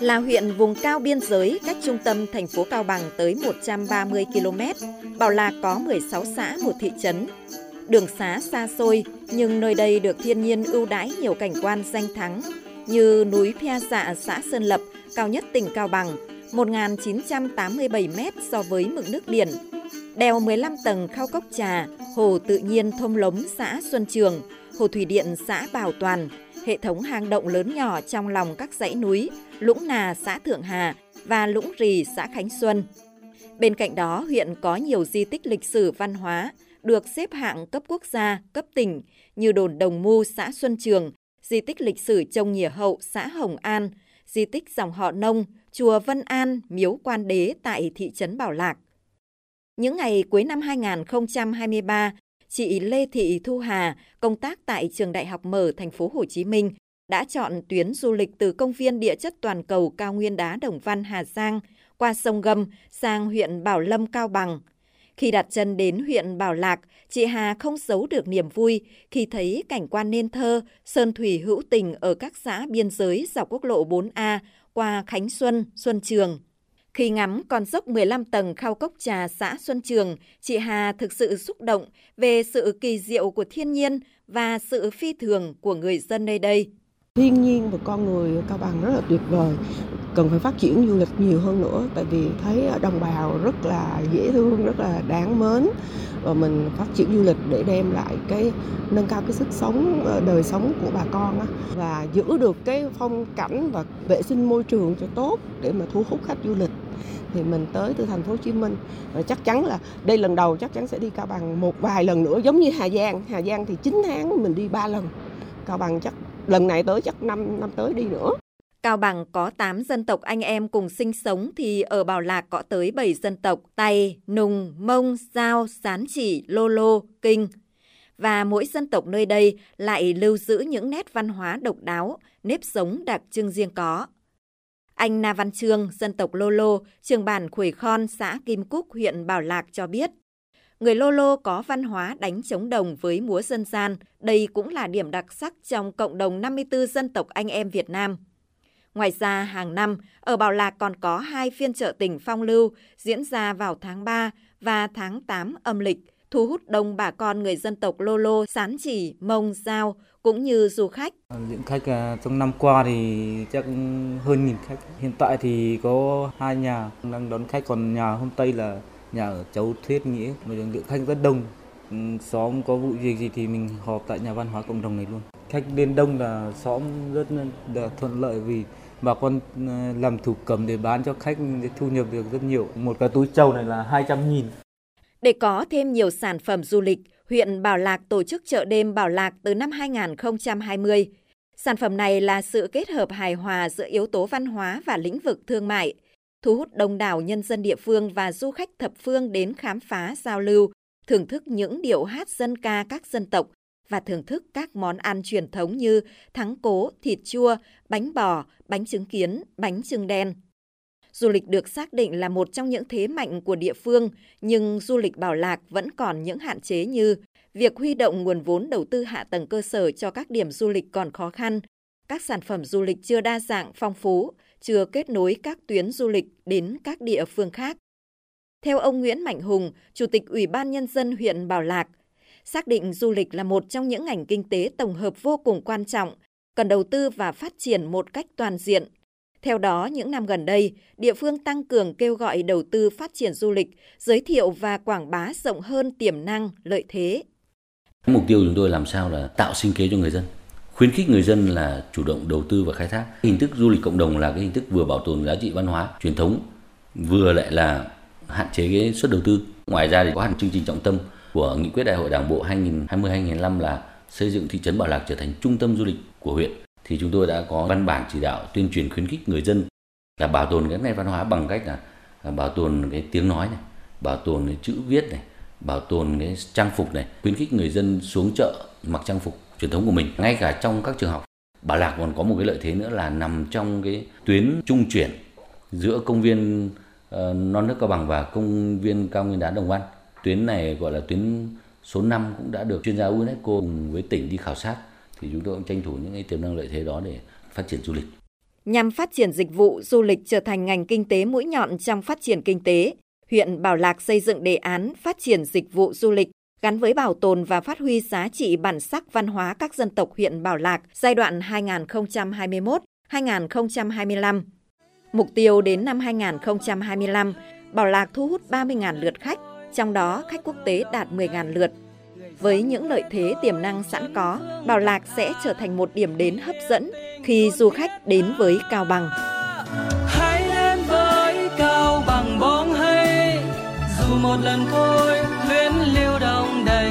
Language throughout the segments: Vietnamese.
Là huyện vùng cao biên giới cách trung tâm thành phố Cao Bằng tới 130 km, Bảo Lạc có 16 xã một thị trấn. Đường xá xa xôi nhưng nơi đây được thiên nhiên ưu đãi nhiều cảnh quan danh thắng như núi Pia Dạ xã Sơn Lập cao nhất tỉnh Cao Bằng 1.987 m so với mực nước biển. Đèo 15 tầng khao cốc trà, hồ tự nhiên thông lống xã Xuân Trường, hồ thủy điện xã Bảo Toàn, hệ thống hang động lớn nhỏ trong lòng các dãy núi, Lũng Nà xã Thượng Hà và Lũng Rì xã Khánh Xuân. Bên cạnh đó, huyện có nhiều di tích lịch sử văn hóa được xếp hạng cấp quốc gia, cấp tỉnh như đồn Đồng Mu xã Xuân Trường, di tích lịch sử Trông Nhỉa Hậu xã Hồng An, di tích dòng họ Nông, chùa Vân An, miếu quan đế tại thị trấn Bảo Lạc. Những ngày cuối năm 2023, chị Lê Thị Thu Hà, công tác tại trường Đại học Mở thành phố Hồ Chí Minh, đã chọn tuyến du lịch từ công viên địa chất toàn cầu cao nguyên đá Đồng Văn Hà Giang qua sông Gâm sang huyện Bảo Lâm Cao Bằng. Khi đặt chân đến huyện Bảo Lạc, chị Hà không giấu được niềm vui khi thấy cảnh quan nên thơ, sơn thủy hữu tình ở các xã biên giới dọc quốc lộ 4A qua Khánh Xuân, Xuân Trường. Khi ngắm con dốc 15 tầng khao cốc trà xã Xuân Trường, chị Hà thực sự xúc động về sự kỳ diệu của thiên nhiên và sự phi thường của người dân nơi đây. Thiên nhiên và con người Cao Bằng rất là tuyệt vời, cần phải phát triển du lịch nhiều hơn nữa tại vì thấy đồng bào rất là dễ thương, rất là đáng mến. Và mình phát triển du lịch để đem lại cái nâng cao cái sức sống ờ, đời sống của bà con và giữ được cái phong cảnh và vệ sinh môi trường cho tốt để mà thu hút khách du lịch thì mình tới từ thành phố Hồ Chí Minh và chắc chắn là đây lần đầu chắc chắn sẽ đi Cao Bằng một vài lần nữa giống như Hà Giang Hà Giang thì 9 tháng mình đi 3 lần Cao Bằng chắc lần này tới chắc năm năm tới đi nữa Cao Bằng có 8 dân tộc anh em cùng sinh sống thì ở Bảo Lạc có tới 7 dân tộc Tày, Nùng, Mông, Giao, Sán Chỉ, Lô Lô, Kinh. Và mỗi dân tộc nơi đây lại lưu giữ những nét văn hóa độc đáo, nếp sống đặc trưng riêng có. Anh Na Văn Trương, dân tộc Lô Lô, trường bản Khuổi Khon, xã Kim Cúc, huyện Bảo Lạc cho biết, người Lô Lô có văn hóa đánh chống đồng với múa dân gian. Đây cũng là điểm đặc sắc trong cộng đồng 54 dân tộc anh em Việt Nam. Ngoài ra, hàng năm, ở Bảo Lạc còn có hai phiên chợ tỉnh phong lưu diễn ra vào tháng 3 và tháng 8 âm lịch, thu hút đông bà con người dân tộc Lô Lô, Sán Chỉ, Mông, Giao cũng như du khách. Lượng khách à, trong năm qua thì chắc hơn nghìn khách. Hiện tại thì có hai nhà đang đón khách, còn nhà hôm Tây là nhà ở Châu Thuyết Nghĩa, lượng khách rất đông. Ừ, xóm có vụ việc gì thì mình họp tại nhà văn hóa cộng đồng này luôn. Khách đến đông là xóm rất là thuận lợi vì bà con à, làm thủ cầm để bán cho khách để thu nhập được rất nhiều. Một cái túi trâu này là 200 nghìn. Để có thêm nhiều sản phẩm du lịch, huyện Bảo Lạc tổ chức chợ đêm Bảo Lạc từ năm 2020. Sản phẩm này là sự kết hợp hài hòa giữa yếu tố văn hóa và lĩnh vực thương mại, thu hút đông đảo nhân dân địa phương và du khách thập phương đến khám phá, giao lưu, thưởng thức những điệu hát dân ca các dân tộc và thưởng thức các món ăn truyền thống như thắng cố, thịt chua, bánh bò, bánh trứng kiến, bánh trưng đen. Du lịch được xác định là một trong những thế mạnh của địa phương, nhưng du lịch Bảo Lạc vẫn còn những hạn chế như việc huy động nguồn vốn đầu tư hạ tầng cơ sở cho các điểm du lịch còn khó khăn, các sản phẩm du lịch chưa đa dạng, phong phú, chưa kết nối các tuyến du lịch đến các địa phương khác. Theo ông Nguyễn Mạnh Hùng, Chủ tịch Ủy ban Nhân dân huyện Bảo Lạc, xác định du lịch là một trong những ngành kinh tế tổng hợp vô cùng quan trọng, cần đầu tư và phát triển một cách toàn diện. Theo đó, những năm gần đây, địa phương tăng cường kêu gọi đầu tư phát triển du lịch, giới thiệu và quảng bá rộng hơn tiềm năng, lợi thế. Mục tiêu chúng tôi làm sao là tạo sinh kế cho người dân, khuyến khích người dân là chủ động đầu tư và khai thác. Hình thức du lịch cộng đồng là cái hình thức vừa bảo tồn giá trị văn hóa truyền thống, vừa lại là hạn chế cái suất đầu tư. Ngoài ra thì có hẳn chương trình trọng tâm của nghị quyết đại hội đảng bộ 2020-2025 là xây dựng thị trấn Bảo Lạc trở thành trung tâm du lịch của huyện thì chúng tôi đã có văn bản chỉ đạo tuyên truyền khuyến khích người dân là bảo tồn cái nét văn hóa bằng cách là, bảo tồn cái tiếng nói này, bảo tồn cái chữ viết này, bảo tồn cái trang phục này, khuyến khích người dân xuống chợ mặc trang phục truyền thống của mình ngay cả trong các trường học. Bảo Lạc còn có một cái lợi thế nữa là nằm trong cái tuyến trung chuyển giữa công viên uh, non nước Cao Bằng và công viên cao nguyên đá Đồng Văn tuyến này gọi là tuyến số 5 cũng đã được chuyên gia UNESCO cùng với tỉnh đi khảo sát thì chúng tôi cũng tranh thủ những cái tiềm năng lợi thế đó để phát triển du lịch. Nhằm phát triển dịch vụ du lịch trở thành ngành kinh tế mũi nhọn trong phát triển kinh tế, huyện Bảo Lạc xây dựng đề án phát triển dịch vụ du lịch gắn với bảo tồn và phát huy giá trị bản sắc văn hóa các dân tộc huyện Bảo Lạc giai đoạn 2021-2025. Mục tiêu đến năm 2025, Bảo Lạc thu hút 30.000 lượt khách, trong đó khách quốc tế đạt 10.000 lượt. Với những lợi thế tiềm năng sẵn có, Bảo Lạc sẽ trở thành một điểm đến hấp dẫn khi du khách đến với Cao Bằng. Hãy đến với Cao Bằng bóng hay, dù một lần thôi luyến lưu động đầy,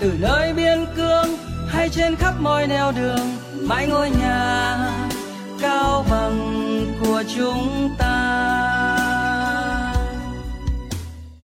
từ nơi biên cương hay trên khắp mọi nẻo đường, mãi ngôi nhà Cao Bằng của chúng ta.